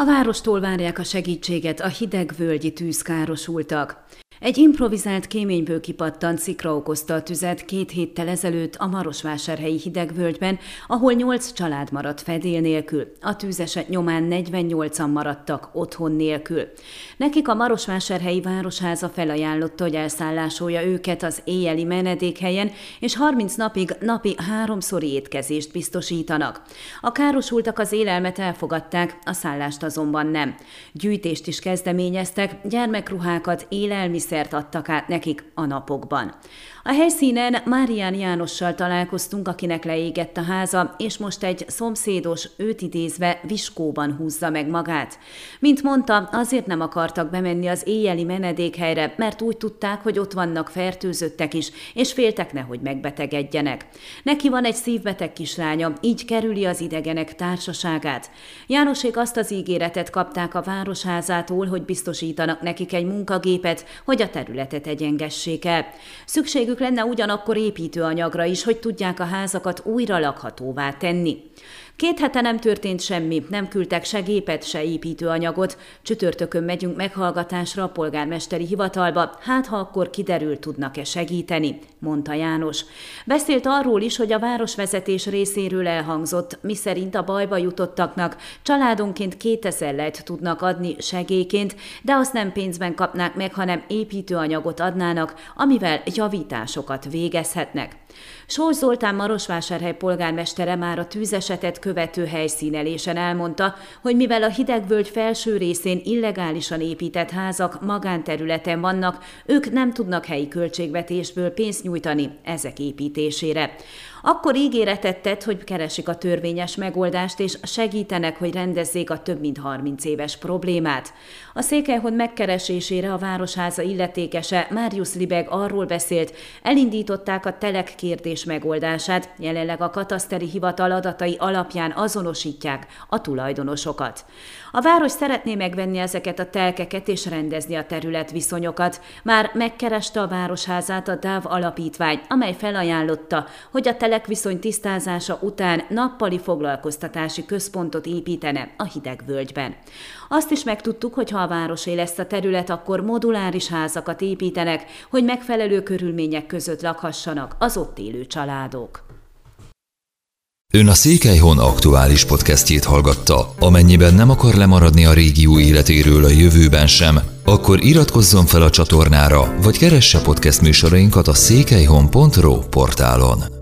A várostól várják a segítséget a hidegvölgyi tűzkárosultak. Egy improvizált kéményből kipattant szikra okozta a tüzet két héttel ezelőtt a Marosvásárhelyi hidegvölgyben, ahol nyolc család maradt fedél nélkül. A tűzeset nyomán 48-an maradtak otthon nélkül. Nekik a Marosvásárhelyi Városháza felajánlotta, hogy elszállásolja őket az éjjeli menedékhelyen, és 30 napig napi háromszori étkezést biztosítanak. A károsultak az élelmet elfogadták, a szállást azonban nem. Gyűjtést is kezdeményeztek, gyermekruhákat, élelmiszer élelmiszert adtak át nekik a napokban. A helyszínen Márián Jánossal találkoztunk, akinek leégett a háza, és most egy szomszédos, őt idézve, viskóban húzza meg magát. Mint mondta, azért nem akartak bemenni az éjjeli menedékhelyre, mert úgy tudták, hogy ott vannak fertőzöttek is, és féltek nehogy megbetegedjenek. Neki van egy szívbeteg kislánya, így kerüli az idegenek társaságát. Jánosék azt az ígéretet kapták a városházától, hogy biztosítanak nekik egy munkagépet, hogy a területet egyengessék el. Szükségük lenne ugyanakkor építőanyagra is, hogy tudják a házakat újra lakhatóvá tenni. Két hete nem történt semmi, nem küldtek se gépet, se építőanyagot. Csütörtökön megyünk meghallgatásra a polgármesteri hivatalba, hát ha akkor kiderül, tudnak-e segíteni, mondta János. Beszélt arról is, hogy a városvezetés részéről elhangzott, miszerint a bajba jutottaknak családonként 2000 lehet tudnak adni segélyként, de azt nem pénzben kapnák meg, hanem építőanyagot adnának, amivel javításokat végezhetnek. Sós Zoltán Marosvásárhely polgármestere már a tűzesetet követő helyszínelésen elmondta, hogy mivel a hidegvölgy felső részén illegálisan épített házak magánterületen vannak, ők nem tudnak helyi költségvetésből pénzt nyújtani ezek építésére. Akkor ígéretet tett, hogy keresik a törvényes megoldást, és segítenek, hogy rendezzék a több mint 30 éves problémát. A Székelyhon megkeresésére a Városháza illetékese Máriusz Libeg arról beszélt, elindították a telek kérdés megoldását, jelenleg a kataszteri hivatal adatai alapján azonosítják a tulajdonosokat. A város szeretné megvenni ezeket a telkeket és rendezni a területviszonyokat. Már megkereste a városházát a DÁV alapítvány, amely felajánlotta, hogy a telekviszony tisztázása után nappali foglalkoztatási központot építene a hidegvölgyben. Azt is megtudtuk, hogy ha a városé lesz a terület, akkor moduláris házakat építenek, hogy megfelelő körülmények között lakhassanak az ott élő családok. Ön a Székelyhon aktuális podcastjét hallgatta. Amennyiben nem akar lemaradni a régió életéről a jövőben sem, akkor iratkozzon fel a csatornára, vagy keresse podcast műsorainkat a székelyhon.pro portálon.